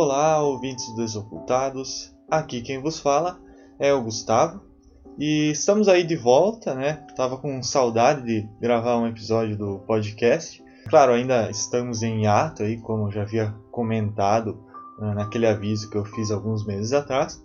Olá, ouvintes Desocultados. Aqui quem vos fala é o Gustavo. E estamos aí de volta, né? Tava com saudade de gravar um episódio do podcast. Claro, ainda estamos em hiato aí, como já havia comentado né, naquele aviso que eu fiz alguns meses atrás.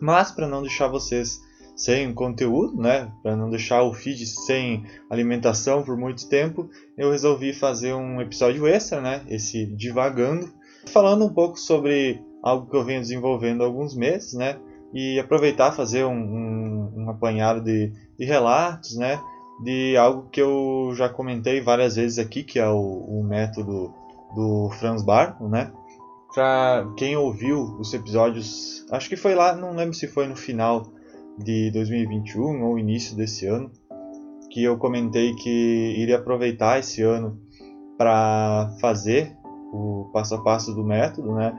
Mas para não deixar vocês sem conteúdo, né, para não deixar o feed sem alimentação por muito tempo, eu resolvi fazer um episódio extra, né, esse divagando, falando um pouco sobre algo que eu venho desenvolvendo há alguns meses, né, e aproveitar fazer um, um, um apanhado de, de, relatos, né, de algo que eu já comentei várias vezes aqui, que é o, o método do Franz Barton, né, para quem ouviu os episódios, acho que foi lá, não lembro se foi no final de 2021 ou início desse ano, que eu comentei que iria aproveitar esse ano para fazer o passo a passo do método, né?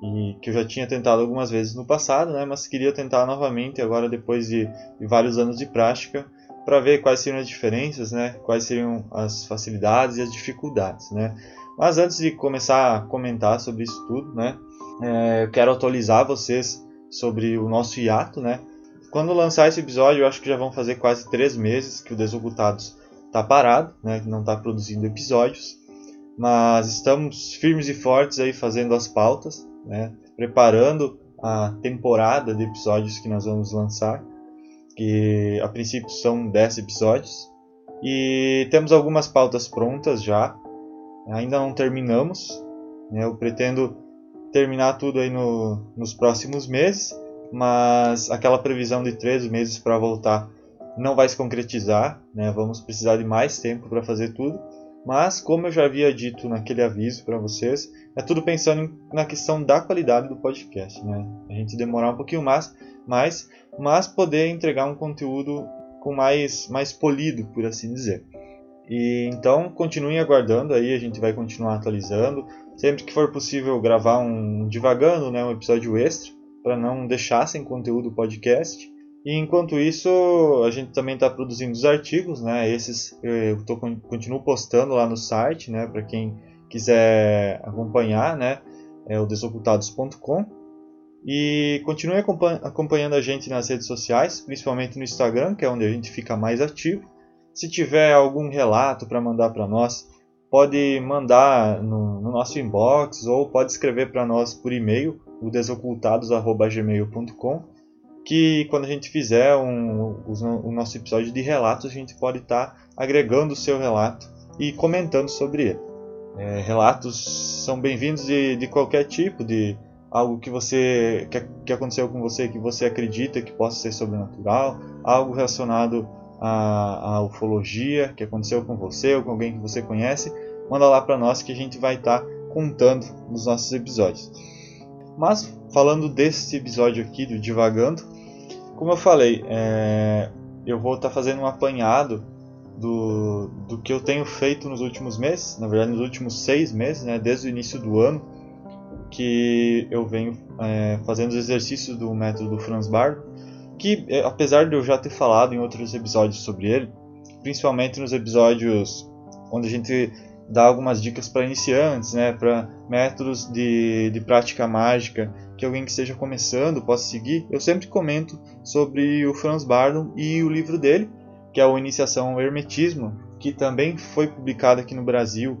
E que eu já tinha tentado algumas vezes no passado, né? Mas queria tentar novamente agora depois de, de vários anos de prática para ver quais seriam as diferenças, né? Quais seriam as facilidades e as dificuldades, né? Mas antes de começar a comentar sobre isso tudo, né? É, eu quero atualizar vocês sobre o nosso hiato, né? Quando lançar esse episódio, eu acho que já vão fazer quase três meses que o Desocultados está parado, né, não está produzindo episódios. Mas estamos firmes e fortes aí fazendo as pautas, né, preparando a temporada de episódios que nós vamos lançar, que a princípio são 10 episódios. E temos algumas pautas prontas já, ainda não terminamos. Né, eu pretendo terminar tudo aí no, nos próximos meses mas aquela previsão de três meses para voltar não vai se concretizar, né? Vamos precisar de mais tempo para fazer tudo. Mas como eu já havia dito naquele aviso para vocês, é tudo pensando na questão da qualidade do podcast, né? A gente demorar um pouquinho mais, mais mas poder entregar um conteúdo com mais mais polido, por assim dizer. E então continuem aguardando aí, a gente vai continuar atualizando. Sempre que for possível gravar um divagando, né, um episódio extra para não deixar sem conteúdo o podcast. E enquanto isso, a gente também está produzindo os artigos, né? Esses eu tô, continuo postando lá no site, né? Para quem quiser acompanhar, né? É o desocultados.com. E continue acompanhando a gente nas redes sociais, principalmente no Instagram, que é onde a gente fica mais ativo. Se tiver algum relato para mandar para nós, pode mandar no, no, nosso inbox ou pode escrever para nós por e-mail o desocultados@gmail.com, que quando a gente fizer um, o, nosso episódio de relatos, a gente pode estar tá agregando o seu relato e comentando sobre ele. É, relatos são bem-vindos de, de qualquer tipo, de algo que você que, que aconteceu com você que você acredita que possa ser sobrenatural, algo relacionado à, à ufologia que aconteceu com você ou com alguém que você conhece, manda lá para nós que a gente vai estar tá contando nos nossos episódios. Mas falando desse episódio aqui do Divagando, como eu falei, é, eu vou estar tá fazendo um apanhado do, do que eu tenho feito nos últimos meses, na verdade nos últimos seis meses, né, desde o início do ano, que eu venho é, fazendo os exercícios do método do Franz Bar, que é, apesar de eu já ter falado em outros episódios sobre ele, principalmente nos episódios onde a gente dar algumas dicas para iniciantes, né, para métodos de, de prática mágica que alguém que esteja começando possa seguir. Eu sempre comento sobre o Franz Bardon e o livro dele, que é o Iniciação ao Hermetismo, que também foi publicado aqui no Brasil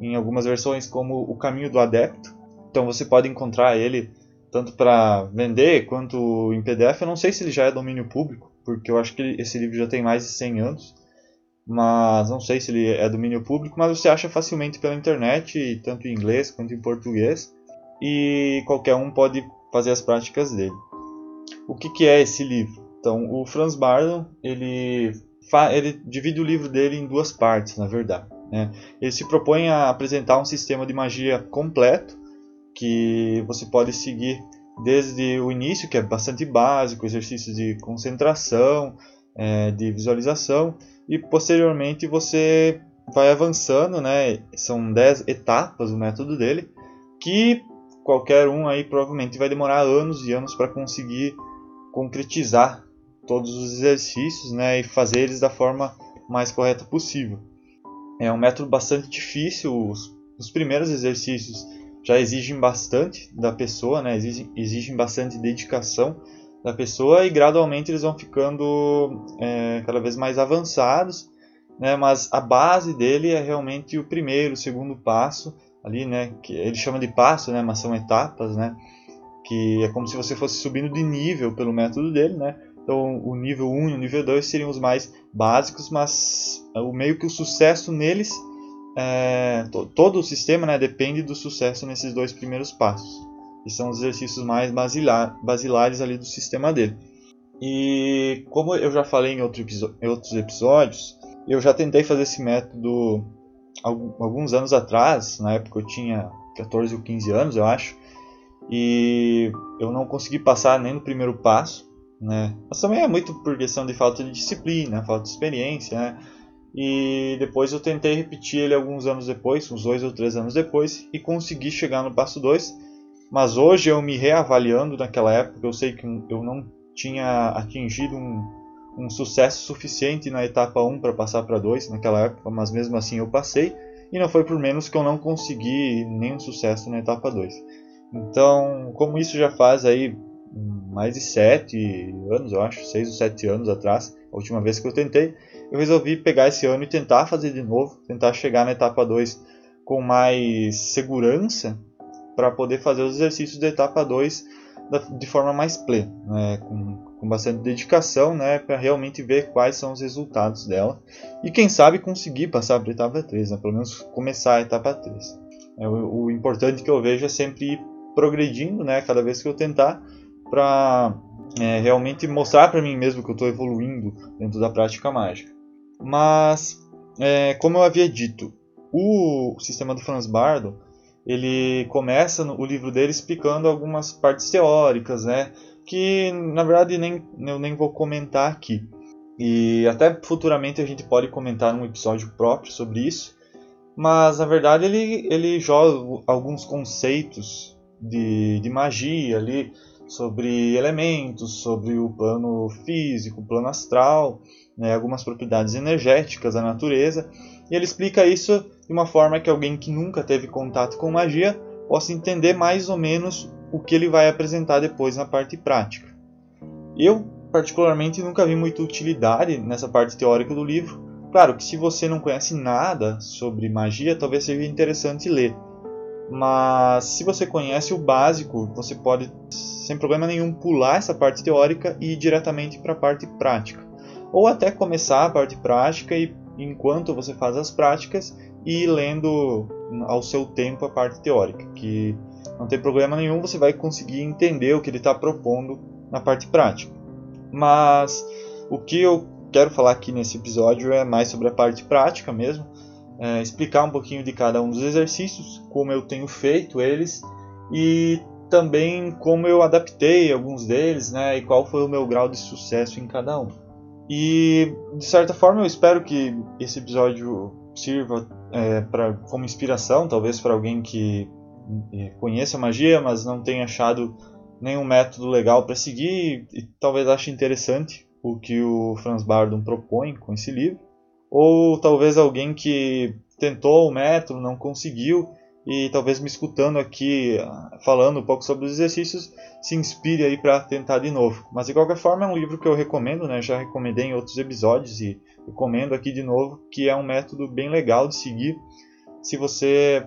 em algumas versões como O Caminho do Adepto. Então você pode encontrar ele tanto para vender quanto em PDF. Eu não sei se ele já é domínio público, porque eu acho que esse livro já tem mais de 100 anos mas não sei se ele é domínio público, mas você acha facilmente pela internet, tanto em inglês quanto em português, e qualquer um pode fazer as práticas dele. O que, que é esse livro? Então, o Franz Bardon ele, ele divide o livro dele em duas partes, na verdade. Né? Ele se propõe a apresentar um sistema de magia completo que você pode seguir desde o início, que é bastante básico, exercícios de concentração, é, de visualização, e posteriormente você vai avançando, né? São 10 etapas o método dele, que qualquer um aí provavelmente vai demorar anos e anos para conseguir concretizar todos os exercícios, né, e fazer eles da forma mais correta possível. É um método bastante difícil, os, os primeiros exercícios já exigem bastante da pessoa, né? exigem, exigem bastante dedicação da pessoa e gradualmente eles vão ficando é, cada vez mais avançados, né? mas a base dele é realmente o primeiro, o segundo passo ali, né? que ele chama de passo, né? mas são etapas, né? que é como se você fosse subindo de nível pelo método dele, né? Então, o nível 1 e o nível 2 seriam os mais básicos, mas o meio que o sucesso neles, é, todo o sistema né, depende do sucesso nesses dois primeiros passos, que são os exercícios mais basilar, basilares ali do sistema dele. E como eu já falei em, outro em outros episódios, eu já tentei fazer esse método alguns anos atrás, na época eu tinha 14 ou 15 anos, eu acho, e eu não consegui passar nem no primeiro passo né? Mas também é muito por questão de falta de disciplina, falta de experiência, né? E depois eu tentei repetir ele alguns anos depois, uns dois ou três anos depois, e consegui chegar no passo 2. Mas hoje eu me reavaliando naquela época, eu sei que eu não tinha atingido um, um sucesso suficiente na etapa 1 um para passar para 2 naquela época, mas mesmo assim eu passei, e não foi por menos que eu não consegui nenhum sucesso na etapa 2. Então, como isso já faz aí mais de sete anos, eu acho, seis ou sete anos atrás, a última vez que eu tentei, eu resolvi pegar esse ano e tentar fazer de novo, tentar chegar na etapa 2 com mais segurança para poder fazer os exercícios da etapa 2 de forma mais plena, né, com, com bastante dedicação, né, para realmente ver quais são os resultados dela. E quem sabe conseguir passar para a etapa 3, né, pelo menos começar a etapa 3. É, o, o importante que eu vejo é sempre ir progredindo, né, cada vez que eu tentar, para é, realmente mostrar para mim mesmo que eu estou evoluindo dentro da prática mágica. Mas, é, como eu havia dito, o sistema do Franz Bardo ele começa o livro dele explicando algumas partes teóricas, né, que na verdade nem, eu nem vou comentar aqui. E até futuramente a gente pode comentar num episódio próprio sobre isso. Mas na verdade ele, ele joga alguns conceitos de, de magia ali, sobre elementos, sobre o plano físico, o plano astral, né, algumas propriedades energéticas da natureza, e ele explica isso de uma forma que alguém que nunca teve contato com magia possa entender mais ou menos o que ele vai apresentar depois na parte prática. Eu, particularmente, nunca vi muita utilidade nessa parte teórica do livro. Claro que se você não conhece nada sobre magia, talvez seja interessante ler. Mas se você conhece o básico, você pode sem problema nenhum pular essa parte teórica e ir diretamente para a parte prática. Ou até começar a parte prática e enquanto você faz as práticas e lendo ao seu tempo a parte teórica, que não tem problema nenhum, você vai conseguir entender o que ele está propondo na parte prática. Mas o que eu quero falar aqui nesse episódio é mais sobre a parte prática mesmo, é, explicar um pouquinho de cada um dos exercícios, como eu tenho feito eles e também como eu adaptei alguns deles, né, e qual foi o meu grau de sucesso em cada um. E de certa forma eu espero que esse episódio sirva é, pra, como inspiração, talvez para alguém que conheça magia, mas não tenha achado nenhum método legal para seguir e, e talvez ache interessante o que o Franz Bardon propõe com esse livro. Ou talvez alguém que tentou o método, não conseguiu e talvez me escutando aqui falando um pouco sobre os exercícios se inspire aí para tentar de novo. Mas de qualquer forma é um livro que eu recomendo, né? Já recomendei em outros episódios e recomendo aqui de novo que é um método bem legal de seguir se você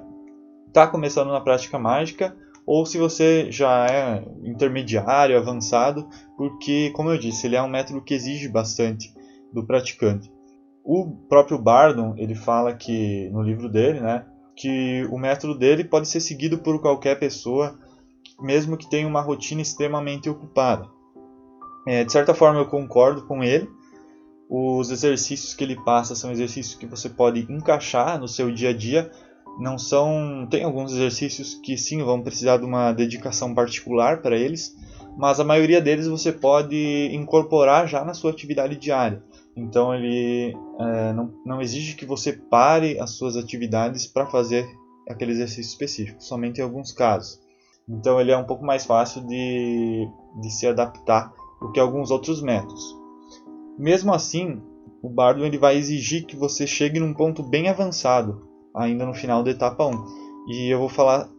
está começando na prática mágica ou se você já é intermediário, avançado, porque como eu disse, ele é um método que exige bastante do praticante. O próprio Bardon, ele fala que no livro dele, né, que o método dele pode ser seguido por qualquer pessoa, mesmo que tenha uma rotina extremamente ocupada. É, de certa forma, eu concordo com ele. Os exercícios que ele passa são exercícios que você pode encaixar no seu dia a dia. Não são, tem alguns exercícios que sim vão precisar de uma dedicação particular para eles, mas a maioria deles você pode incorporar já na sua atividade diária. Então ele é, não, não exige que você pare as suas atividades para fazer aquele exercício específico, somente em alguns casos. Então ele é um pouco mais fácil de, de se adaptar do que alguns outros métodos. Mesmo assim, o Bardo ele vai exigir que você chegue num ponto bem avançado, ainda no final da etapa 1. E eu vou falar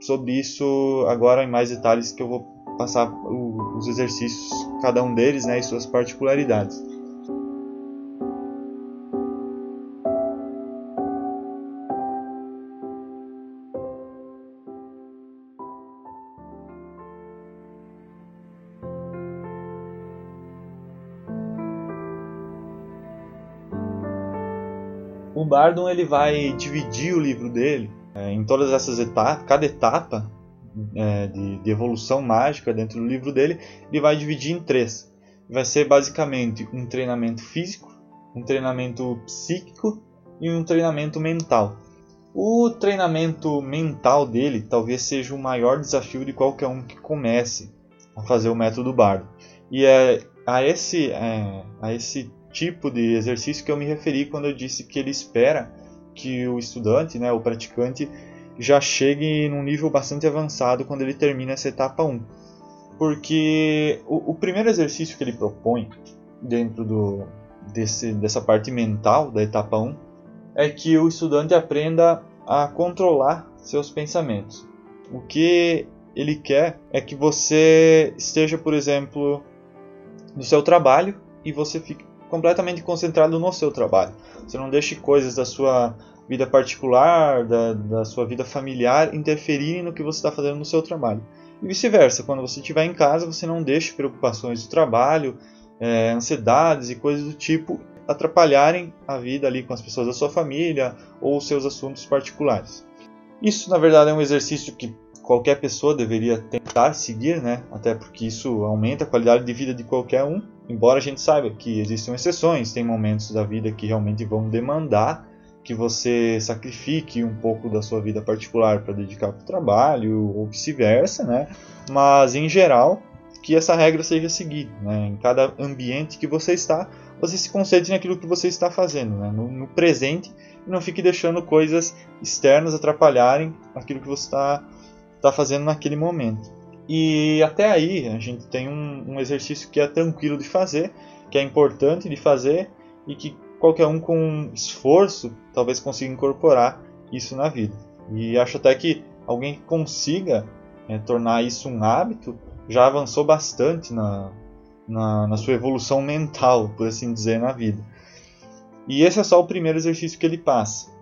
sobre isso agora em mais detalhes que eu vou passar os exercícios, cada um deles, né, e suas particularidades. Bardon ele vai dividir o livro dele é, em todas essas etapas, cada etapa é, de, de, evolução mágica dentro do livro dele, ele vai dividir em três. Vai ser basicamente um treinamento físico, um treinamento psíquico e um treinamento mental. O treinamento mental dele talvez seja o maior desafio de qualquer um que comece a fazer o método Bardo. E é a esse, é, a esse tipo de exercício que eu me referi quando eu disse que ele espera que o estudante, né, o praticante, já chegue num nível bastante avançado quando ele termina essa etapa 1. Porque o, o primeiro exercício que ele propõe dentro do, desse, dessa parte mental da etapa 1 é que o estudante aprenda a controlar seus pensamentos. O que ele quer é que você esteja, por exemplo, no seu trabalho e você fique completamente concentrado no seu trabalho. Você não deixe coisas da sua vida particular, da, da sua vida familiar interferirem no que você está fazendo no seu trabalho. E vice-versa, quando você estiver em casa, você não deixe preocupações do trabalho, é, ansiedades e coisas do tipo atrapalharem a vida ali com as pessoas da sua família ou seus assuntos particulares. Isso, na verdade, é um exercício que qualquer pessoa deveria tentar seguir, né? Até porque isso aumenta a qualidade de vida de qualquer um. Embora a gente saiba que existem exceções, tem momentos da vida que realmente vão demandar que você sacrifique um pouco da sua vida particular para dedicar para o trabalho ou vice-versa, né? Mas em geral, que essa regra seja seguida, né? Em cada ambiente que você está, você se concentre naquilo que você está fazendo, né? no, no presente e não fique deixando coisas externas atrapalharem aquilo que você está está fazendo naquele momento. E até aí a gente tem um, um, exercício que é tranquilo de fazer, que é importante de fazer e que qualquer um com esforço talvez consiga incorporar isso na vida. E acho até que alguém que consiga é, tornar isso um hábito já avançou bastante na, na, na sua evolução mental, por assim dizer, na vida. E esse é só o primeiro exercício que ele passa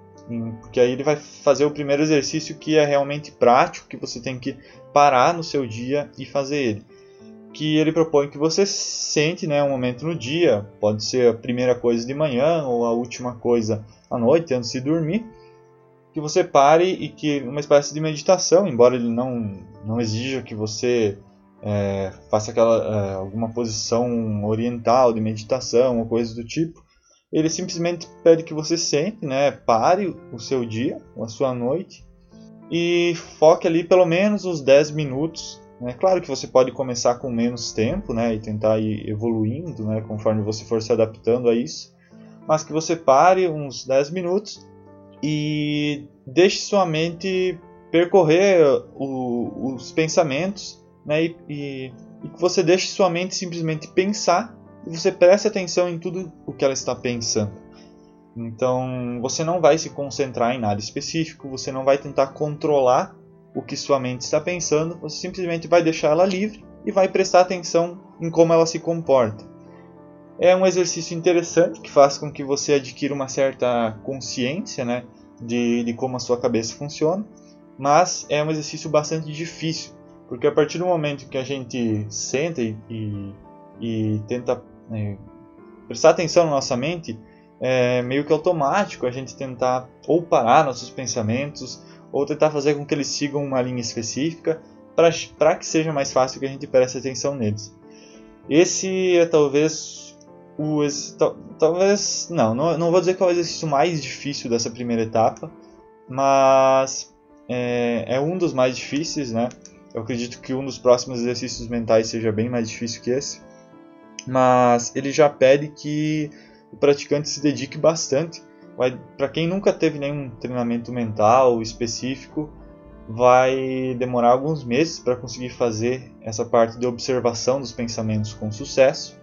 porque aí ele vai fazer o primeiro exercício que é realmente prático, que você tem que parar no seu dia e fazer ele. Que ele propõe que você sente né, um momento no dia, pode ser a primeira coisa de manhã ou a última coisa à noite, antes de dormir, que você pare e que uma espécie de meditação, embora ele não, não exija que você é, faça aquela, é, alguma posição oriental de meditação ou coisa do tipo, ele simplesmente pede que você sente, né, pare o seu dia, a sua noite e foque ali pelo menos uns 10 minutos. Né? Claro que você pode começar com menos tempo né, e tentar ir evoluindo né, conforme você for se adaptando a isso, mas que você pare uns 10 minutos e deixe sua mente percorrer o, os pensamentos né, e, e, e que você deixe sua mente simplesmente pensar você preste atenção em tudo o que ela está pensando. Então, você não vai se concentrar em nada específico, você não vai tentar controlar o que sua mente está pensando, você simplesmente vai deixar ela livre e vai prestar atenção em como ela se comporta. É um exercício interessante que faz com que você adquira uma certa consciência né, de, de como a sua cabeça funciona, mas é um exercício bastante difícil, porque a partir do momento que a gente senta e, e, e tenta é, prestar atenção na nossa mente, é meio que automático a gente tentar ou parar nossos pensamentos ou tentar fazer com que eles sigam uma linha específica para que seja mais fácil que a gente preste atenção neles. Esse é talvez o talvez não, não, não vou dizer que é o exercício mais difícil dessa primeira etapa, mas é, é um dos mais difíceis, né? Eu acredito que um dos próximos exercícios mentais seja bem mais difícil que esse mas ele já pede que o praticante se dedique bastante. Para quem nunca teve nenhum treinamento mental específico, vai demorar alguns meses para conseguir fazer essa parte de observação dos pensamentos com sucesso.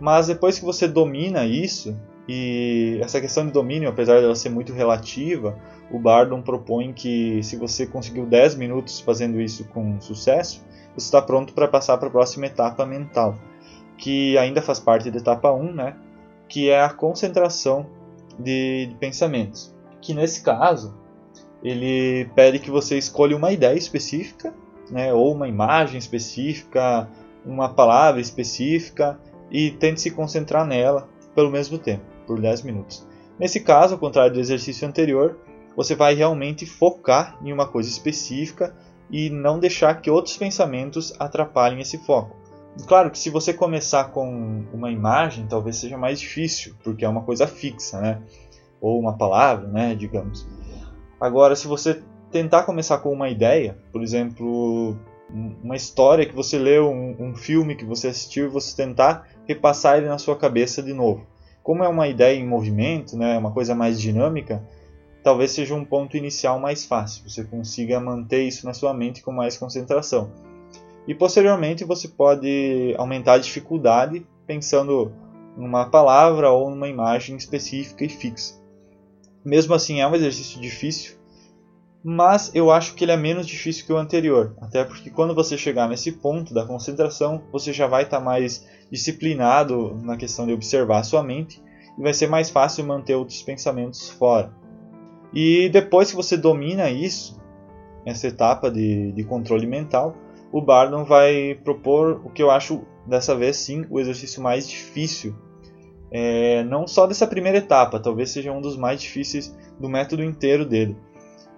Mas depois que você domina isso, E essa questão de domínio, apesar dela ser muito relativa, o Bardon propõe que se você conseguiu 10 minutos fazendo isso com sucesso, você está pronto para passar para a próxima etapa mental, que ainda faz parte da etapa 1, né? que é a concentração de, de pensamentos. Que nesse caso, ele pede que você escolha uma ideia específica, né? ou uma imagem específica, uma palavra específica, e tente se concentrar nela pelo mesmo tempo, por 10 minutos. Nesse caso, ao contrário do exercício anterior, você vai realmente focar em uma coisa específica e não deixar que outros pensamentos atrapalhem esse foco. Claro que se você começar com uma imagem, talvez seja mais difícil, porque é uma coisa fixa, né? Ou uma palavra, né, digamos. Agora, se você tentar começar com uma ideia, por exemplo, uma história que você leu, um, um filme que você assistiu, e você tentar repassar ele na sua cabeça de novo. Como é uma ideia em movimento, né, uma coisa mais dinâmica, talvez seja um ponto inicial mais fácil. Você consiga manter isso na sua mente com mais concentração. E posteriormente você pode aumentar a dificuldade pensando numa palavra ou numa imagem específica e fixa. Mesmo assim, é um exercício difícil, mas eu acho que ele é menos difícil que o anterior, até porque quando você chegar nesse ponto da concentração, você já vai estar tá mais disciplinado na questão de observar a sua mente e vai ser mais fácil manter outros pensamentos fora. E depois que você domina isso, essa etapa de, de controle mental, o Bardon vai propor o que eu acho dessa vez sim o exercício mais difícil. É, não só dessa primeira etapa, talvez seja um dos mais difíceis do método inteiro dele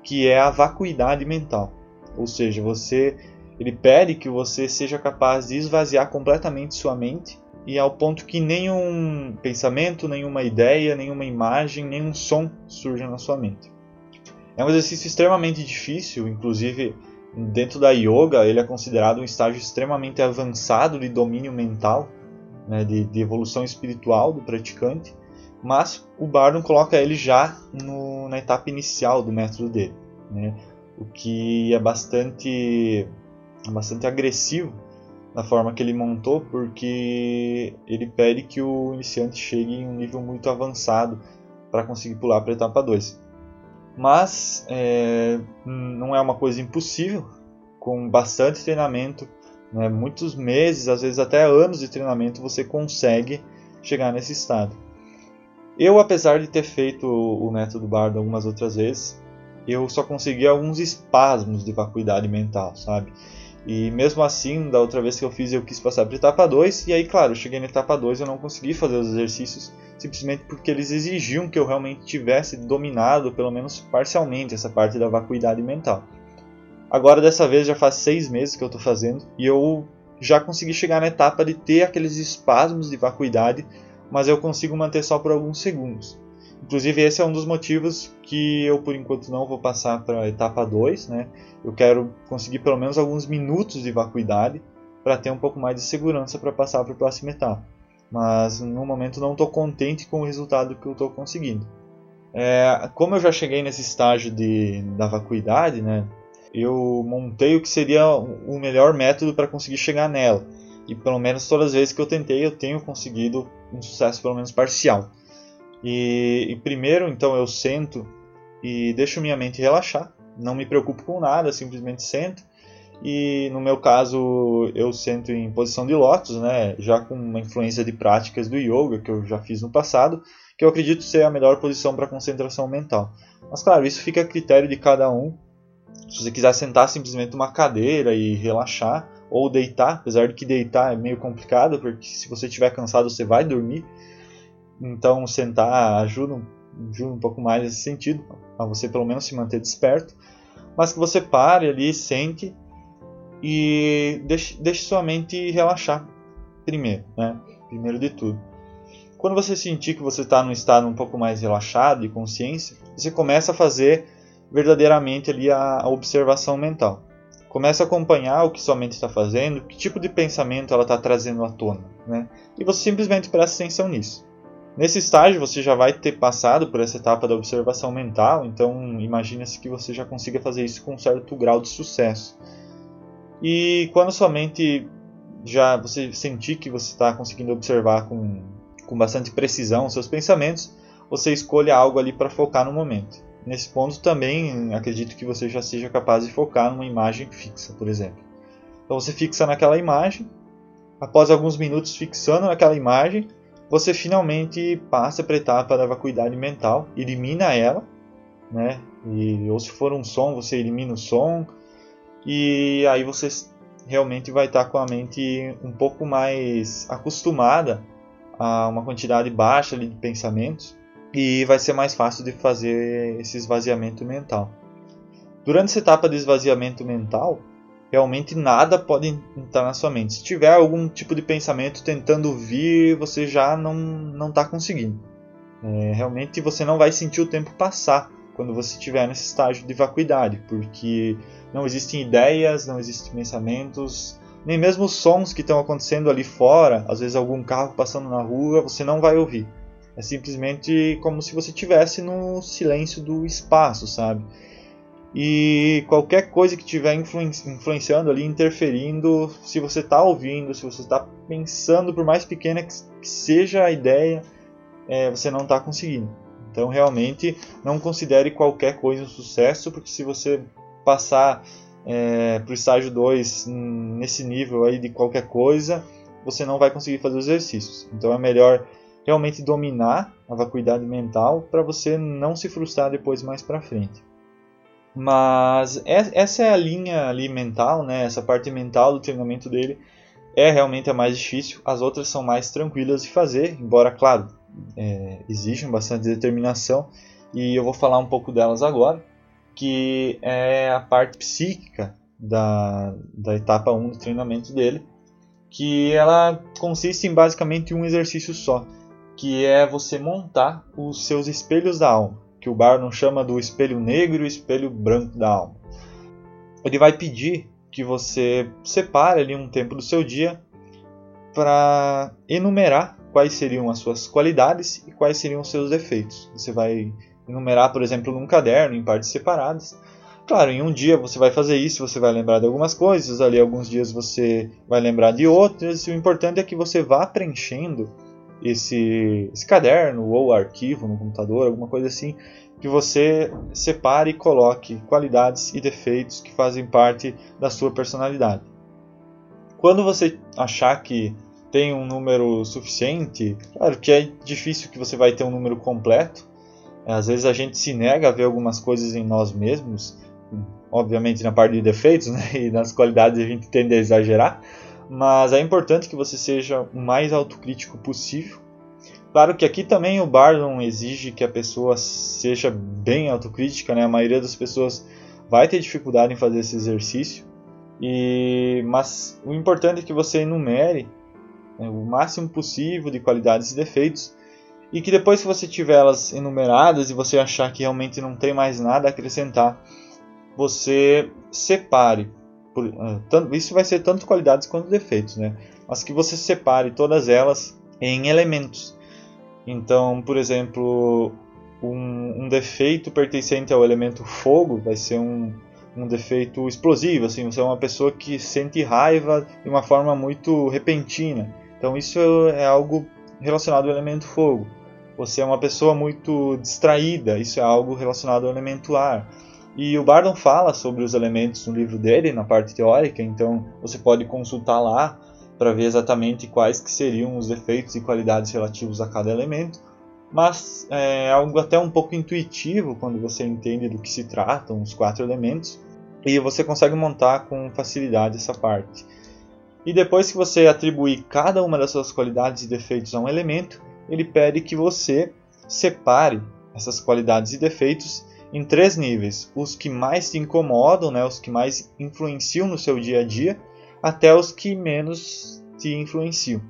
que é a vacuidade mental. Ou seja, você ele pede que você seja capaz de esvaziar completamente sua mente e ao ponto que nenhum pensamento, nenhuma ideia, nenhuma imagem, nenhum som surja na sua mente. É um exercício extremamente difícil, inclusive dentro da yoga ele é considerado um estágio extremamente avançado de domínio mental, né, de, de evolução espiritual do praticante mas o Bardon coloca ele já no, na etapa inicial do método dele, né? o que é bastante, bastante agressivo na forma que ele montou, porque ele pede que o iniciante chegue em um nível muito avançado para conseguir pular para a etapa 2. Mas é, não é uma coisa impossível, com bastante treinamento, né, muitos meses, às vezes até anos de treinamento, você consegue chegar nesse estado. Eu, apesar de ter feito o método Bardo algumas outras vezes, eu só consegui alguns espasmos de vacuidade mental, sabe? E mesmo assim, da outra vez que eu fiz, eu quis passar para etapa 2, e aí, claro, eu cheguei na etapa 2 eu não consegui fazer os exercícios simplesmente porque eles exigiam que eu realmente tivesse dominado, pelo menos parcialmente, essa parte da vacuidade mental. Agora, dessa vez, já faz seis meses que eu estou fazendo, e eu já consegui chegar na etapa de ter aqueles espasmos de vacuidade mas eu consigo manter só por alguns segundos. Inclusive, esse é um dos motivos que eu, por enquanto, não vou passar para a etapa 2. Né? Eu quero conseguir pelo menos alguns minutos de vacuidade para ter um pouco mais de segurança para passar para a próxima etapa. Mas no momento não estou contente com o resultado que eu estou conseguindo. É, como eu já cheguei nesse estágio de, da vacuidade, né, eu montei o que seria o melhor método para conseguir chegar nela. E pelo menos todas as vezes que eu tentei, eu tenho conseguido um sucesso pelo menos parcial. E, e primeiro, então, eu sento e deixo minha mente relaxar. Não me preocupo com nada, simplesmente sento. E no meu caso, eu sento em posição de lótus, né, já com uma influência de práticas do yoga que eu já fiz no passado, que eu acredito ser a melhor posição para concentração mental. Mas claro, isso fica a critério de cada um. Se você quiser sentar simplesmente numa cadeira e relaxar, ou deitar, apesar de que deitar é meio complicado, porque se você estiver cansado você vai dormir. Então sentar ajuda, ajuda um pouco mais nesse sentido, a você pelo menos se manter desperto. Mas que você pare ali, sente e deixe, deixe sua mente relaxar primeiro, né? Primeiro de tudo. Quando você sentir que você está num estado um pouco mais relaxado de consciência, você começa a fazer verdadeiramente ali a, a observação mental. Começa a acompanhar o que sua mente está fazendo, que tipo de pensamento ela está trazendo à tona, né? E você simplesmente presta atenção nisso. Nesse estágio você já vai ter passado por essa etapa da observação mental, então imagina-se que você já consiga fazer isso com um certo grau de sucesso. E quando sua mente já você sentir que você está conseguindo observar com, com bastante precisão os seus pensamentos, você escolha algo ali para focar no momento. Nesse ponto também acredito que você já seja capaz de focar numa imagem fixa, por exemplo. Então você fixa naquela imagem, após alguns minutos fixando naquela imagem, você finalmente passa para a etapa da vacuidade mental, elimina ela, né? E, ou se for um som, você elimina o som, e aí você realmente vai estar com a mente um pouco mais acostumada a uma quantidade baixa de pensamentos e vai ser mais fácil de fazer esse esvaziamento mental. Durante essa etapa de esvaziamento mental, realmente nada pode entrar na sua mente. Se tiver algum tipo de pensamento tentando vir, você já não não está conseguindo. É, realmente você não vai sentir o tempo passar quando você estiver nesse estágio de vacuidade, porque não existem ideias, não existem pensamentos, nem mesmo sons que estão acontecendo ali fora, às vezes algum carro passando na rua, você não vai ouvir. É simplesmente como se você estivesse no silêncio do espaço, sabe? E qualquer coisa que estiver influenciando ali, interferindo, se você está ouvindo, se você está pensando, por mais pequena que seja a ideia, é, você não está conseguindo. Então, realmente, não considere qualquer coisa um sucesso, porque se você passar é, para o estágio 2 nesse nível aí de qualquer coisa, você não vai conseguir fazer os exercícios. Então, é melhor realmente dominar a vacuidade mental para você não se frustrar depois mais para frente. Mas essa é a linha ali mental, né? Essa parte mental do treinamento dele é realmente a mais difícil. As outras são mais tranquilas de fazer, embora, claro, é, exijam bastante determinação. E eu vou falar um pouco delas agora, que é a parte psíquica da, da etapa 1 do treinamento dele, que ela consiste em basicamente um exercício só, que é você montar os seus espelhos da alma, que o Barnon chama do espelho negro e o espelho branco da alma. Ele vai pedir que você separe ali um tempo do seu dia para enumerar quais seriam as suas qualidades e quais seriam os seus defeitos. Você vai enumerar, por exemplo, num caderno, em partes separadas. Claro, em um dia você vai fazer isso, você vai lembrar de algumas coisas, ali alguns dias você vai lembrar de outras, e o importante é que você vá preenchendo esse, esse caderno ou arquivo no computador, alguma coisa assim, que você separe e coloque qualidades e defeitos que fazem parte da sua personalidade. Quando você achar que tem um número suficiente, claro que é difícil que você vai ter um número completo. Às vezes a gente se nega a ver algumas coisas em nós mesmos, obviamente na parte de defeitos, né? e nas qualidades a gente tende a exagerar, mas é importante que você seja o mais autocrítico possível. Claro que aqui também o Bardon exige que a pessoa seja bem autocrítica, né? A maioria das pessoas vai ter dificuldade em fazer esse exercício. E mas o importante é que você enumere né, o máximo possível de qualidades e defeitos e que depois que você tiver elas enumeradas e você achar que realmente não tem mais nada a acrescentar, você separe por, uh, tanto, isso vai ser tanto qualidades quanto defeitos, né? Mas que você separe todas elas em elementos. Então, por exemplo, um, um defeito pertencente ao elemento fogo vai ser um, um defeito explosivo, assim, você é uma pessoa que sente raiva de uma forma muito repentina. Então isso é algo relacionado ao elemento fogo. Você é uma pessoa muito distraída, isso é algo relacionado ao elemento ar. E o Bardon fala sobre os elementos no livro dele, na parte teórica, então você pode consultar lá para ver exatamente quais que seriam os efeitos e qualidades relativos a cada elemento. Mas é algo até um pouco intuitivo quando você entende do que se tratam os quatro elementos e você consegue montar com facilidade essa parte. E depois que você atribuir cada uma das suas qualidades e defeitos a um elemento, ele pede que você separe essas qualidades e defeitos em três níveis: os que mais te incomodam, né, os que mais influenciam no seu dia a dia, até os que menos te influenciam.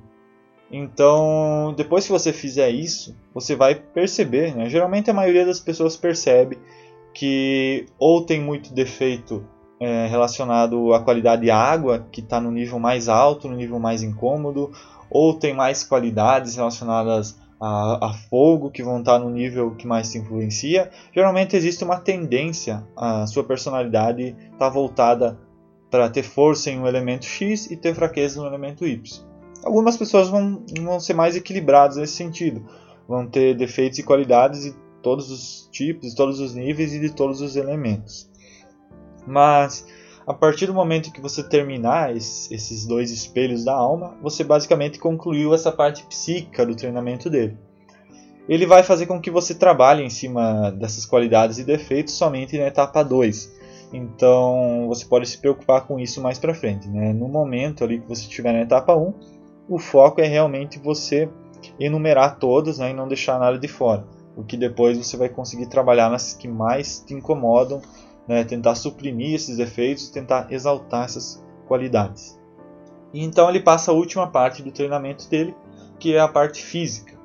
Então, depois que você fizer isso, você vai perceber, né, geralmente a maioria das pessoas percebe que ou tem muito defeito é, relacionado à qualidade de água, que está no nível mais alto, no nível mais incômodo, ou tem mais qualidades relacionadas a, a, fogo, que vão estar no nível que mais se influencia, geralmente existe uma tendência a sua personalidade estar tá voltada para ter força em um elemento X e ter fraqueza no elemento Y. Algumas pessoas vão, vão ser mais equilibradas nesse sentido, vão ter defeitos e qualidades de todos os tipos, de todos os níveis e de todos os elementos. Mas a partir do momento que você terminar esses dois espelhos da alma, você basicamente concluiu essa parte psíquica do treinamento dele. Ele vai fazer com que você trabalhe em cima dessas qualidades e defeitos somente na etapa 2. Então você pode se preocupar com isso mais para frente. Né? No momento ali que você estiver na etapa 1, o foco é realmente você enumerar todas né, e não deixar nada de fora. O que depois você vai conseguir trabalhar nas que mais te incomodam né, tentar suprimir esses defeitos tentar exaltar essas qualidades. E então ele passa a última parte do treinamento dele, que é a parte física.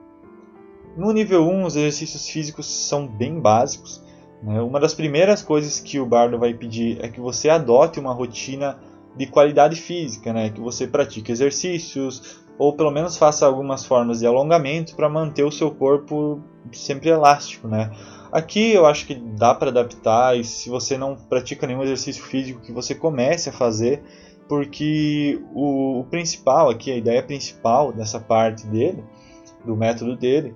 No nível 1, os exercícios físicos são bem básicos. Né? Uma das primeiras coisas que o bardo vai pedir é que você adote uma rotina de qualidade física, né? que você pratique exercícios ou pelo menos faça algumas formas de alongamento para manter o seu corpo sempre elástico. Né? Aqui eu acho que dá para adaptar e se você não pratica nenhum exercício físico que você comece a fazer, porque o, o principal aqui, a ideia principal dessa parte dele, do método dele,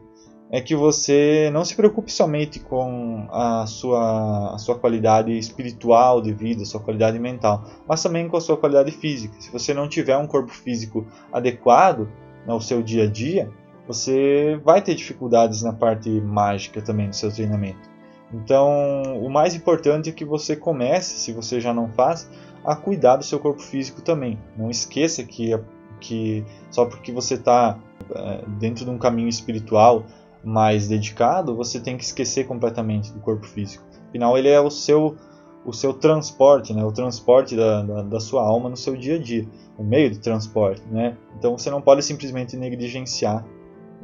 é que você não se preocupe somente com a sua, a sua qualidade espiritual de vida, sua qualidade mental, mas também com a sua qualidade física. Se você não tiver um corpo físico adequado no seu dia a dia, você vai ter dificuldades na parte mágica também do seu treinamento. Então, o mais importante é que você comece, se você já não faz, a cuidar do seu corpo físico também. Não esqueça que, que só porque você está é, dentro de um caminho espiritual mais dedicado, você tem que esquecer completamente do corpo físico. Afinal, ele é o seu, o seu transporte, né? o transporte da, da, da sua alma no seu dia a dia, o meio de transporte. Né? Então, você não pode simplesmente negligenciar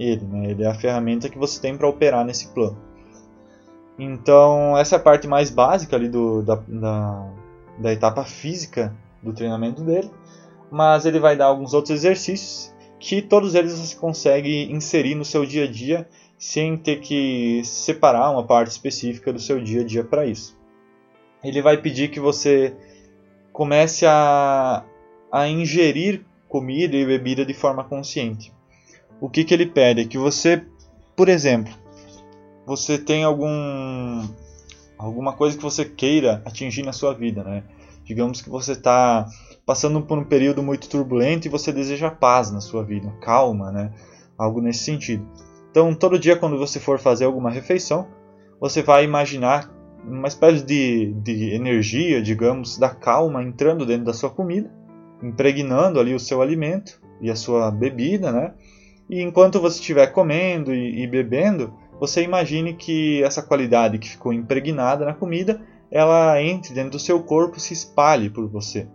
ele, né? ele é a ferramenta que você tem para operar nesse plano. Então, essa é a parte mais básica ali do, da, da, da etapa física do treinamento dele, mas ele vai dar alguns outros exercícios que todos eles você consegue inserir no seu dia a dia sem ter que separar uma parte específica do seu dia a dia para isso. Ele vai pedir que você comece a, a ingerir comida e bebida de forma consciente o que, que ele pede? É que você, por exemplo, você tem algum alguma coisa que você queira atingir na sua vida, né? Digamos que você está passando por um período muito turbulento e você deseja paz na sua vida, calma, né? Algo nesse sentido. Então, todo dia quando você for fazer alguma refeição, você vai imaginar uma espécie de, de energia, digamos, da calma entrando dentro da sua comida, impregnando ali o seu alimento e a sua bebida, né? E enquanto você estiver comendo e, e bebendo, você imagine que essa qualidade que ficou impregnada na comida, ela entre dentro do seu corpo e se espalhe por você.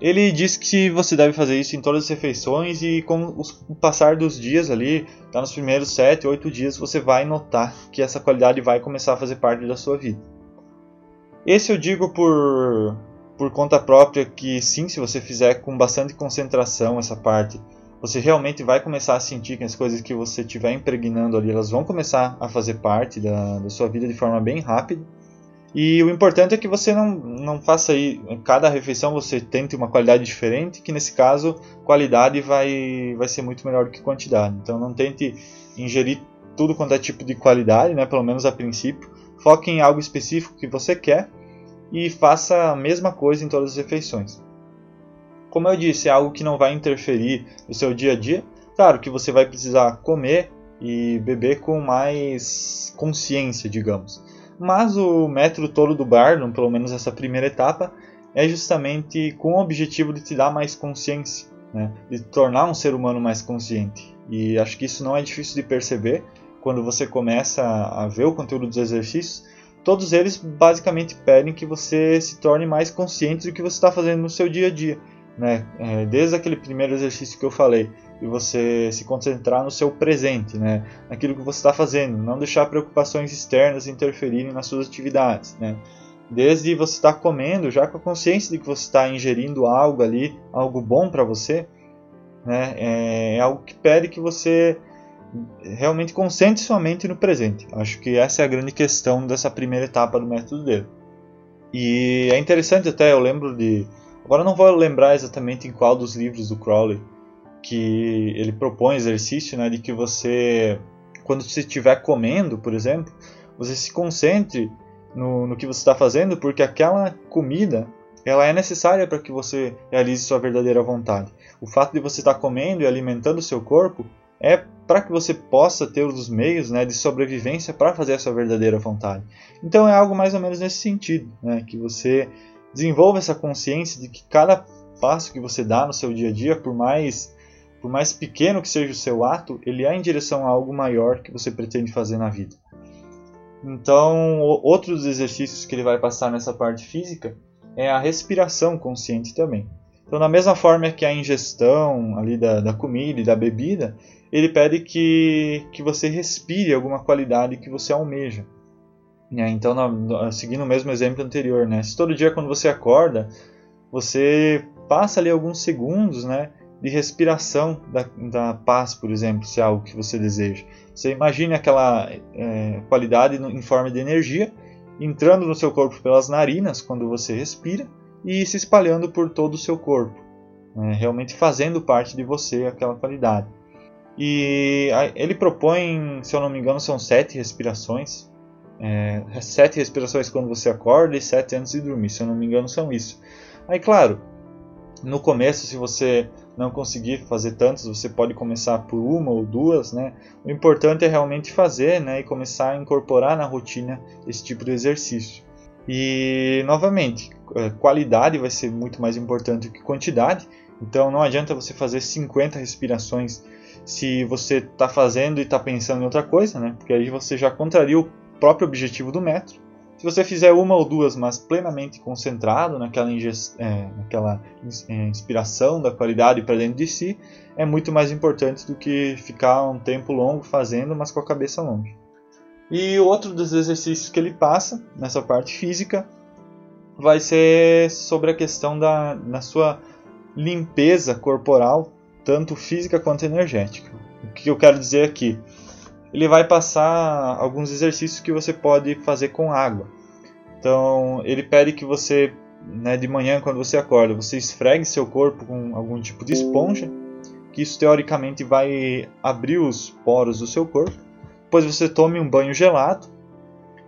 Ele diz que você deve fazer isso em todas as refeições e com o passar dos dias ali, tá nos primeiros 7, 8 dias, você vai notar que essa qualidade vai começar a fazer parte da sua vida. Esse eu digo por, por conta própria que sim, se você fizer com bastante concentração essa parte você realmente vai começar a sentir que as coisas que você estiver impregnando ali, elas vão começar a fazer parte da, da sua vida de forma bem rápida. E o importante é que você não, não faça aí, cada refeição você tente uma qualidade diferente, que nesse caso qualidade vai, vai ser muito melhor do que quantidade. Então não tente ingerir tudo quanto é tipo de qualidade, né, pelo menos a princípio. Foque em algo específico que você quer e faça a mesma coisa em todas as refeições. Como eu disse, é algo que não vai interferir no seu dia a dia. Claro que você vai precisar comer e beber com mais consciência, digamos. Mas o método todo do Barnum, pelo menos essa primeira etapa, é justamente com o objetivo de te dar mais consciência, né? de tornar um ser humano mais consciente. E acho que isso não é difícil de perceber quando você começa a ver o conteúdo dos exercícios. Todos eles basicamente pedem que você se torne mais consciente do que você está fazendo no seu dia a dia né? É, desde aquele primeiro exercício que eu falei, e você se concentrar no seu presente, né? Naquilo que você está fazendo, não deixar preocupações externas interferirem nas suas atividades, né? Desde você estar tá comendo, já com a consciência de que você está ingerindo algo ali, algo bom para você, né? É, é algo que pede que você realmente concentre sua mente no presente. Acho que essa é a grande questão dessa primeira etapa do método dele. E é interessante até, eu lembro de Agora não vou lembrar exatamente em qual dos livros do Crowley, que ele propõe exercício, né, de que você, quando você estiver comendo, por exemplo, você se concentre no, no que você está fazendo, porque aquela comida ela é necessária para que você realize sua verdadeira vontade. O fato de você estar comendo e alimentando o seu corpo é para que você possa ter os meios né, de sobrevivência para fazer a sua verdadeira vontade. Então é algo mais ou menos nesse sentido, né, que você desenvolva essa consciência de que cada passo que você dá no seu dia a dia, por mais por mais pequeno que seja o seu ato, ele é em direção a algo maior que você pretende fazer na vida. Então, outros exercícios que ele vai passar nessa parte física é a respiração consciente também. Então, da mesma forma que a ingestão ali da, da comida e da bebida, ele pede que, que você respire alguma qualidade que você almeja. Então, na, seguindo o mesmo exemplo anterior, né? se todo dia quando você acorda, você passa ali alguns segundos né, de respiração da, da paz, por exemplo, se é algo que você deseja. Você imagine aquela é, qualidade em forma de energia entrando no seu corpo pelas narinas quando você respira e se espalhando por todo o seu corpo, né, realmente fazendo parte de você aquela qualidade. E ele propõe, se eu não me engano, são sete respirações. É, sete respirações quando você acorda e sete antes de dormir, se eu não me engano, são isso. Aí, claro, no começo, se você não conseguir fazer tantas, você pode começar por uma ou duas, né? O importante é realmente fazer, né? E começar a incorporar na rotina esse tipo de exercício. E, novamente, é, qualidade vai ser muito mais importante que quantidade. Então, não adianta você fazer 50 respirações se você está fazendo e está pensando em outra coisa, né? Porque aí você já contraria o próprio objetivo do método. Se você fizer uma ou duas, mas plenamente concentrado naquela, é, naquela é, inspiração da qualidade para dentro de si, é muito mais importante do que ficar um tempo longo fazendo, mas com a cabeça longe. E outro dos exercícios que ele passa nessa parte física vai ser sobre a questão da, da sua limpeza corporal, tanto física quanto energética. O que eu quero dizer aqui? Ele vai passar alguns exercícios que você pode fazer com água. Então, ele pede que você, né, de manhã, quando você acorda, você esfregue seu corpo com algum tipo de esponja, que isso teoricamente vai abrir os poros do seu corpo. Depois você tome um banho gelado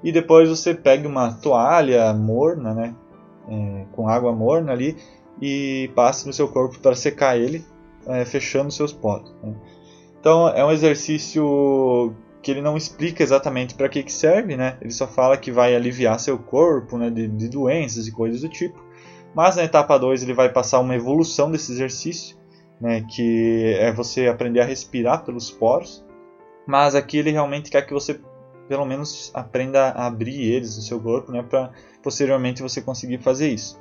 e depois você pegue uma toalha morna, né, é, com água morna ali e passe no seu corpo para secar ele, é, fechando seus poros. Né. Então é um exercício que ele não explica exatamente para que, que serve, né? Ele só fala que vai aliviar seu corpo né, de, de doenças e coisas do tipo. Mas na etapa 2 ele vai passar uma evolução desse exercício, né, que é você aprender a respirar pelos poros. Mas aqui ele realmente quer que você pelo menos aprenda a abrir eles no seu corpo, né, para posteriormente você conseguir fazer isso.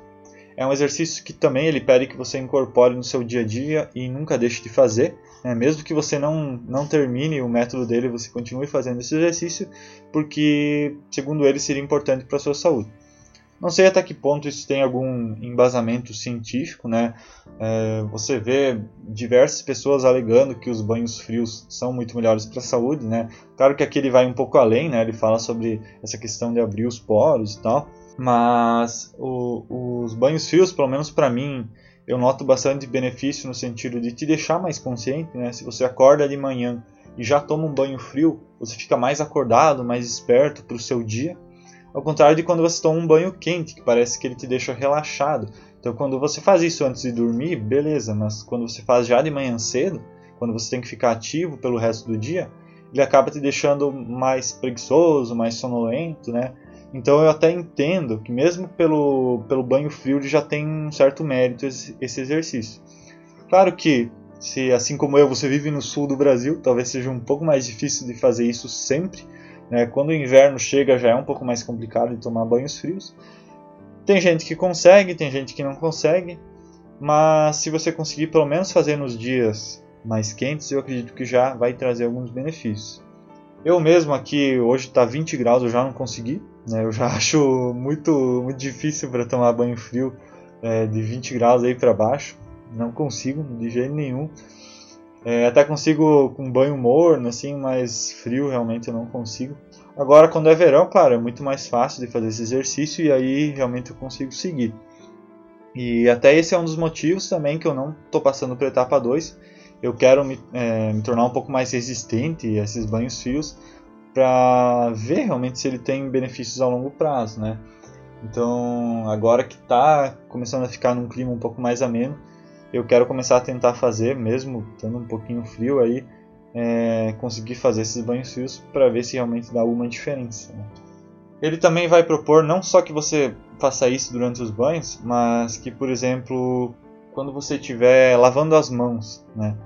É um exercício que também ele pede que você incorpore no seu dia a dia e nunca deixe de fazer. Né? Mesmo que você não, não termine o método dele, você continue fazendo esse exercício, porque, segundo ele, seria importante para a sua saúde. Não sei até que ponto isso tem algum embasamento científico, né? É, você vê diversas pessoas alegando que os banhos frios são muito melhores para a saúde, né? Claro que aqui ele vai um pouco além, né? Ele fala sobre essa questão de abrir os poros e tal. Mas o, os banhos frios, pelo menos para mim, eu noto bastante benefício no sentido de te deixar mais consciente, né? Se você acorda de manhã e já toma um banho frio, você fica mais acordado, mais esperto para o seu dia. Ao contrário de quando você toma um banho quente, que parece que ele te deixa relaxado. Então, quando você faz isso antes de dormir, beleza, mas quando você faz já de manhã cedo, quando você tem que ficar ativo pelo resto do dia, ele acaba te deixando mais preguiçoso, mais sonolento, né? Então eu até entendo que mesmo pelo, pelo banho frio já tem um certo mérito esse, esse exercício. Claro que se assim como eu você vive no sul do Brasil, talvez seja um pouco mais difícil de fazer isso sempre. Né? Quando o inverno chega já é um pouco mais complicado de tomar banhos frios. Tem gente que consegue, tem gente que não consegue, mas se você conseguir pelo menos fazer nos dias mais quentes, eu acredito que já vai trazer alguns benefícios. Eu mesmo aqui, hoje está 20 graus, eu já não consegui. Né? Eu já acho muito, muito difícil para tomar banho frio é, de 20 graus aí para baixo. Não consigo, de jeito nenhum. É, até consigo com banho morno, assim, mas frio realmente eu não consigo. Agora, quando é verão, claro, é muito mais fácil de fazer esse exercício e aí realmente eu consigo seguir. E até esse é um dos motivos também que eu não estou passando para a etapa 2, eu quero me, é, me tornar um pouco mais resistente a esses banhos frios para ver realmente se ele tem benefícios a longo prazo, né? Então, agora que está começando a ficar num clima um pouco mais ameno, eu quero começar a tentar fazer, mesmo estando um pouquinho frio aí, é, conseguir fazer esses banhos frios para ver se realmente dá alguma diferença. Né? Ele também vai propor não só que você faça isso durante os banhos, mas que, por exemplo, quando você estiver lavando as mãos, né,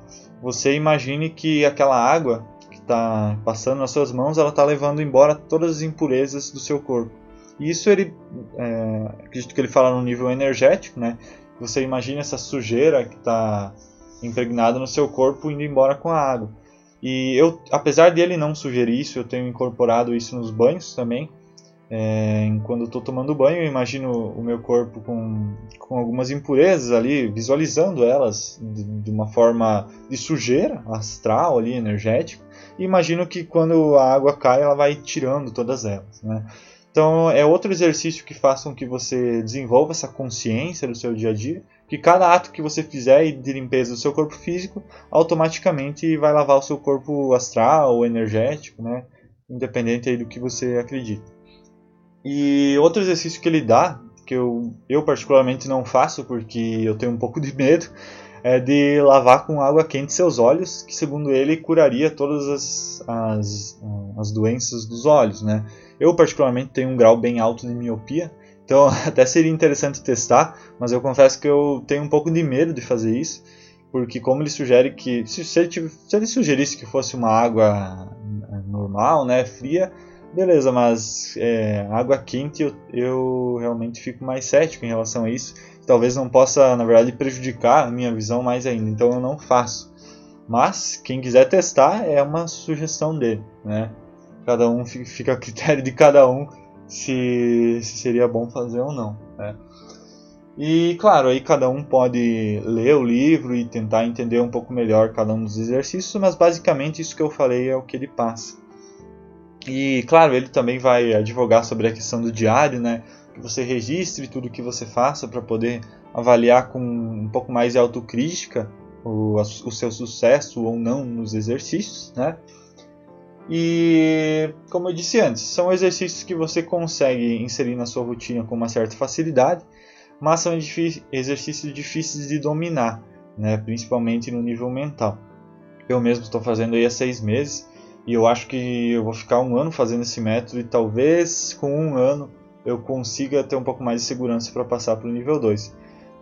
você imagine que aquela água está passando nas suas mãos, ela está levando embora todas as impurezas do seu corpo. E isso ele, é, acredito que ele fala no nível energético, né? Você imagina essa sujeira que está impregnada no seu corpo indo embora com a água. E eu, apesar dele não sugerir isso, eu tenho incorporado isso nos banhos também. É, quando estou tomando banho, eu imagino o meu corpo com, com algumas impurezas ali, visualizando elas de, de uma forma de sujeira astral ali, energética. E imagino que quando a água cai, ela vai tirando todas elas. Né? Então é outro exercício que faça com que você desenvolva essa consciência do seu dia a dia, que cada ato que você fizer de limpeza do seu corpo físico automaticamente vai lavar o seu corpo astral ou energético, né? independente do que você acredita. E outro exercício que ele dá, que eu, eu particularmente não faço porque eu tenho um pouco de medo, é de lavar com água quente seus olhos, que segundo ele curaria todas as, as, as doenças dos olhos, né? Eu, particularmente, tenho um grau bem alto de miopia, então até seria interessante testar, mas eu confesso que eu tenho um pouco de medo de fazer isso, porque como ele sugere que se, se, ele, se ele, sugerisse que fosse uma água eh, normal, né, fria, beleza, mas é, água quente eu, eu realmente fico mais cético em relação a isso. Talvez não possa, na verdade, prejudicar a minha visão mais ainda, então eu não faço. Mas quem quiser testar é uma sugestão dele, né? cada um fica a critério de cada um se, se seria bom fazer ou não. Né? E claro, aí cada um pode ler o livro e tentar entender um pouco melhor cada um dos exercícios, mas basicamente isso que eu falei é o que ele passa. E claro, ele também vai advogar sobre a questão do diário, né? Que você registre tudo que você faça para poder avaliar com um pouco mais de autocrítica o, o seu sucesso ou não nos exercícios, né? E, como eu disse antes, são exercícios que você consegue inserir na sua rotina com uma certa facilidade, mas são exercícios difíceis de dominar, né? principalmente no nível mental. Eu mesmo estou fazendo aí há seis meses e eu acho que eu vou ficar um ano fazendo esse método e talvez com um ano eu consiga ter um pouco mais de segurança para passar para o nível 2.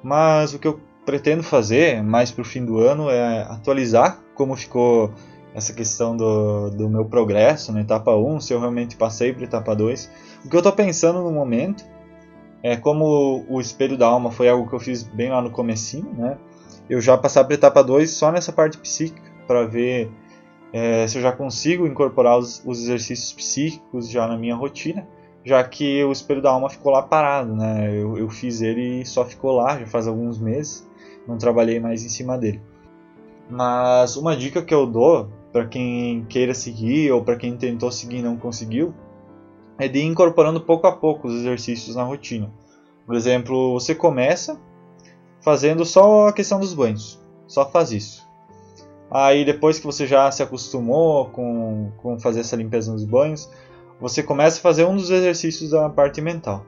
Mas o que eu pretendo fazer mais para o fim do ano é atualizar como ficou essa questão do, do meu progresso na etapa 1, se eu realmente passei para etapa 2. O que eu estou pensando no momento é como o espelho da alma foi algo que eu fiz bem lá no comecinho, né? Eu já passar para etapa 2 só nessa parte psíquica para ver é, se eu já consigo incorporar os, os, exercícios psíquicos já na minha rotina, já que o espelho da alma ficou lá parado, né? Eu, eu fiz ele e só ficou lá já faz alguns meses, não trabalhei mais em cima dele. Mas uma dica que eu dou para quem queira seguir ou para quem tentou seguir e não conseguiu, é de ir incorporando pouco a pouco os exercícios na rotina. Por exemplo, você começa fazendo só a questão dos banhos, só faz isso. Aí depois que você já se acostumou com, com fazer essa limpeza nos banhos, você começa a fazer um dos exercícios da parte mental.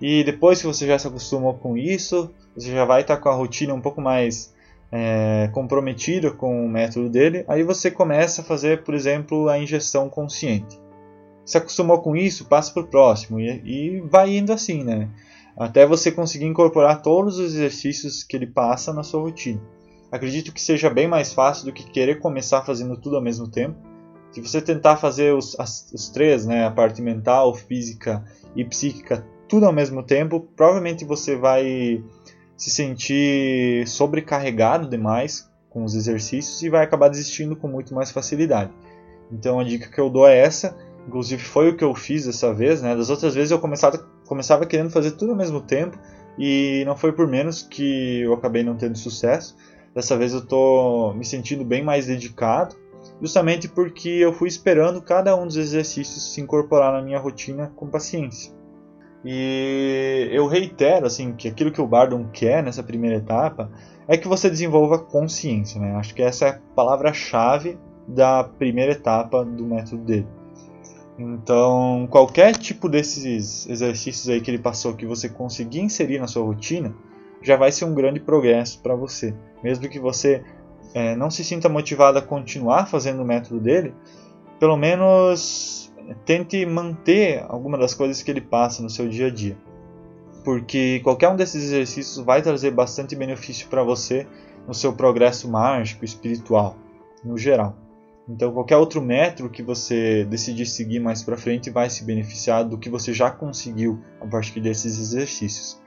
E depois que você já se acostumou com isso, você já vai estar com a rotina um pouco mais é, comprometido com o método dele, aí você começa a fazer, por exemplo, a injeção consciente. Se acostumou com isso, passa para o próximo e, e vai indo assim, né? Até você conseguir incorporar todos os exercícios que ele passa na sua rotina. Acredito que seja bem mais fácil do que querer começar fazendo tudo ao mesmo tempo. Se você tentar fazer os, as, os três, né, a parte mental, física e psíquica, tudo ao mesmo tempo, provavelmente você vai se sentir sobrecarregado demais com os exercícios e vai acabar desistindo com muito mais facilidade. Então a dica que eu dou é essa, inclusive foi o que eu fiz dessa vez, né? Das outras vezes eu começava, começava querendo fazer tudo ao mesmo tempo e não foi por menos que eu acabei não tendo sucesso. Dessa vez eu estou me sentindo bem mais dedicado, justamente porque eu fui esperando cada um dos exercícios se incorporar na minha rotina com paciência. E eu reitero assim que aquilo que o Bardon quer nessa primeira etapa é que você desenvolva consciência, né? Acho que essa é a palavra-chave da primeira etapa do método dele. Então, qualquer tipo desses exercícios aí que ele passou que você conseguir inserir na sua rotina, já vai ser um grande progresso para você. Mesmo que você é, não se sinta motivado a continuar fazendo o método dele, pelo menos tente manter alguma das coisas que ele passa no seu dia a dia. Porque qualquer um desses exercícios vai trazer bastante benefício para você no seu progresso mágico, espiritual, no geral. Então, qualquer outro método que você decidir seguir mais para frente vai se beneficiar do que você já conseguiu a partir desses exercícios.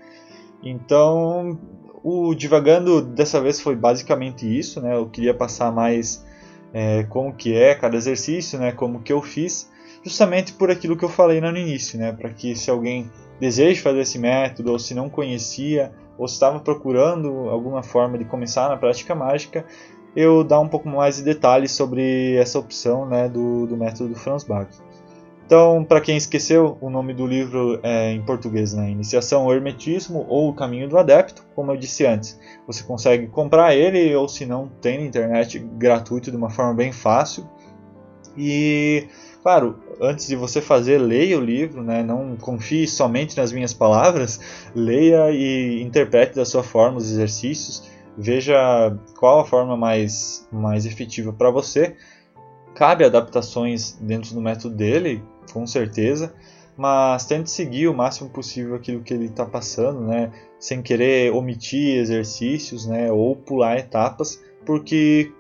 Então, o divagando dessa vez foi basicamente isso, né? Eu queria passar mais é, como que é cada exercício, né? Como que eu fiz, justamente por aquilo que eu falei no início, né? Para que se alguém deseja fazer esse método ou se não conhecia ou estava procurando alguma forma de começar na prática mágica, eu dar um pouco mais de detalhes sobre essa opção né, do, do método do Franz Bach. Então, para quem esqueceu, o nome do livro é em português, né? Iniciação ao Hermetismo ou O Caminho do Adepto, como eu disse antes. Você consegue comprar ele ou se não tem na internet gratuito de uma forma bem fácil. E, claro, antes de você fazer, leia o livro, né? Não confie somente nas minhas palavras, leia e interprete da sua forma os exercícios veja qual a forma mais, mais efetiva para você. Cabe adaptações dentro do método dele, com certeza, mas tente seguir o máximo possível aquilo que ele está passando, né? sem querer omitir exercícios né? ou pular etapas, porque,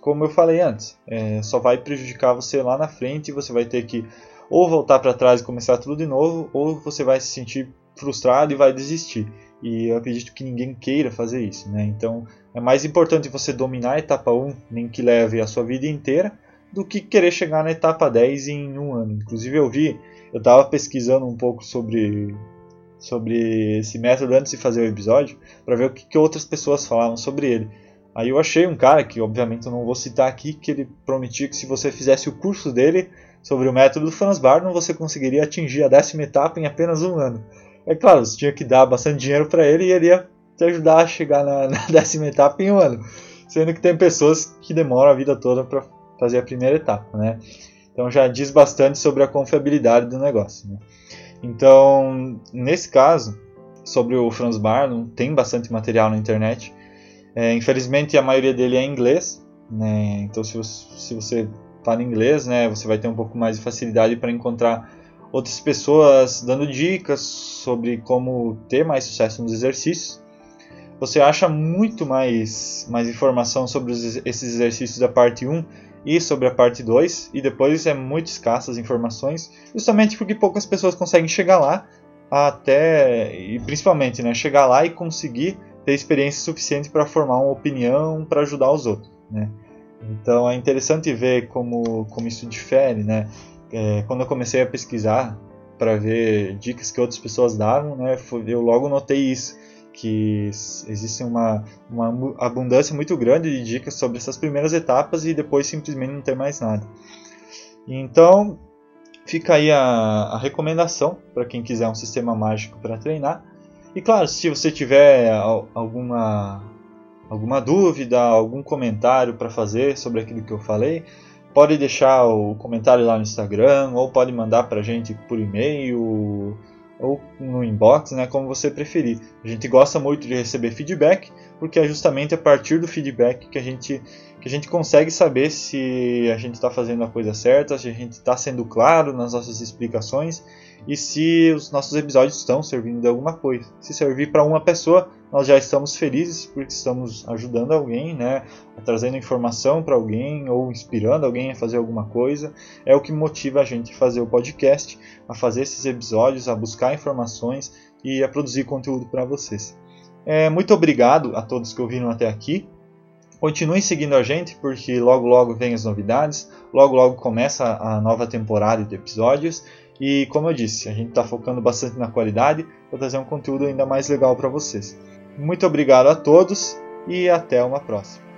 como eu falei antes, é, só vai prejudicar você lá na frente e você vai ter que ou voltar para trás e começar tudo de novo, ou você vai se sentir frustrado e vai desistir. E eu acredito que ninguém queira fazer isso, né? Então é mais importante você dominar a etapa 1, nem que leve a sua vida inteira, do que querer chegar na etapa 10 em um ano. Inclusive eu vi, eu estava pesquisando um pouco sobre, sobre esse método antes de fazer o episódio, para ver o que, que outras pessoas falavam sobre ele. Aí eu achei um cara que, obviamente, eu não vou citar aqui, que ele prometia que se você fizesse o curso dele sobre o método do Franz Barnum, você conseguiria atingir a décima etapa em apenas um ano. É claro, você tinha que dar bastante dinheiro para ele e ele ia te ajudar a chegar na, na, décima etapa em um ano. Sendo que tem pessoas que demoram a vida toda para fazer a primeira etapa, né? Então já diz bastante sobre a confiabilidade do negócio. Né? Então, nesse caso, sobre o Franz Barnum, tem bastante material na internet. É, infelizmente, a maioria dele é em inglês. Né? Então, se você, se você fala inglês, né, você vai ter um pouco mais de facilidade para encontrar outras pessoas dando dicas sobre como ter mais sucesso nos exercícios. Você acha muito mais, mais informação sobre os, esses exercícios da parte 1 e sobre a parte 2, e depois é muito escassas informações, justamente porque poucas pessoas conseguem chegar lá até e principalmente, né, chegar lá e conseguir ter experiência suficiente para formar uma opinião para ajudar os outros, né? Então é interessante ver como, como isso difere, né? é, quando eu comecei a pesquisar para ver dicas que outras pessoas davam, né, eu logo notei isso, que existe uma, uma abundância muito grande de dicas sobre essas primeiras etapas e depois simplesmente não ter mais nada. Então, fica aí a, a recomendação para quem quiser um sistema mágico para treinar. E claro, se você tiver alguma, alguma dúvida, algum comentário para fazer sobre aquilo que eu falei, pode deixar o comentário lá no Instagram ou pode mandar para a gente por e-mail ou no inbox, né, como você preferir. A gente gosta muito de receber feedback, porque é justamente a partir do feedback que a gente, que a gente consegue saber se a gente está fazendo a coisa certa, se a gente está sendo claro nas nossas explicações e se os nossos episódios estão servindo de alguma coisa. Se servir para uma pessoa, nós já estamos felizes porque estamos ajudando alguém, né, trazendo informação para alguém ou inspirando alguém a fazer alguma coisa. É o que motiva a gente a fazer o podcast, a fazer esses episódios, a buscar informações e a produzir conteúdo para vocês. É, muito obrigado a todos que ouviram até aqui. Continuem seguindo a gente porque logo logo vem as novidades, logo logo começa a nova temporada de episódios e como eu disse, a gente está focando bastante na qualidade para trazer um conteúdo ainda mais legal para vocês. Muito obrigado a todos e até uma próxima.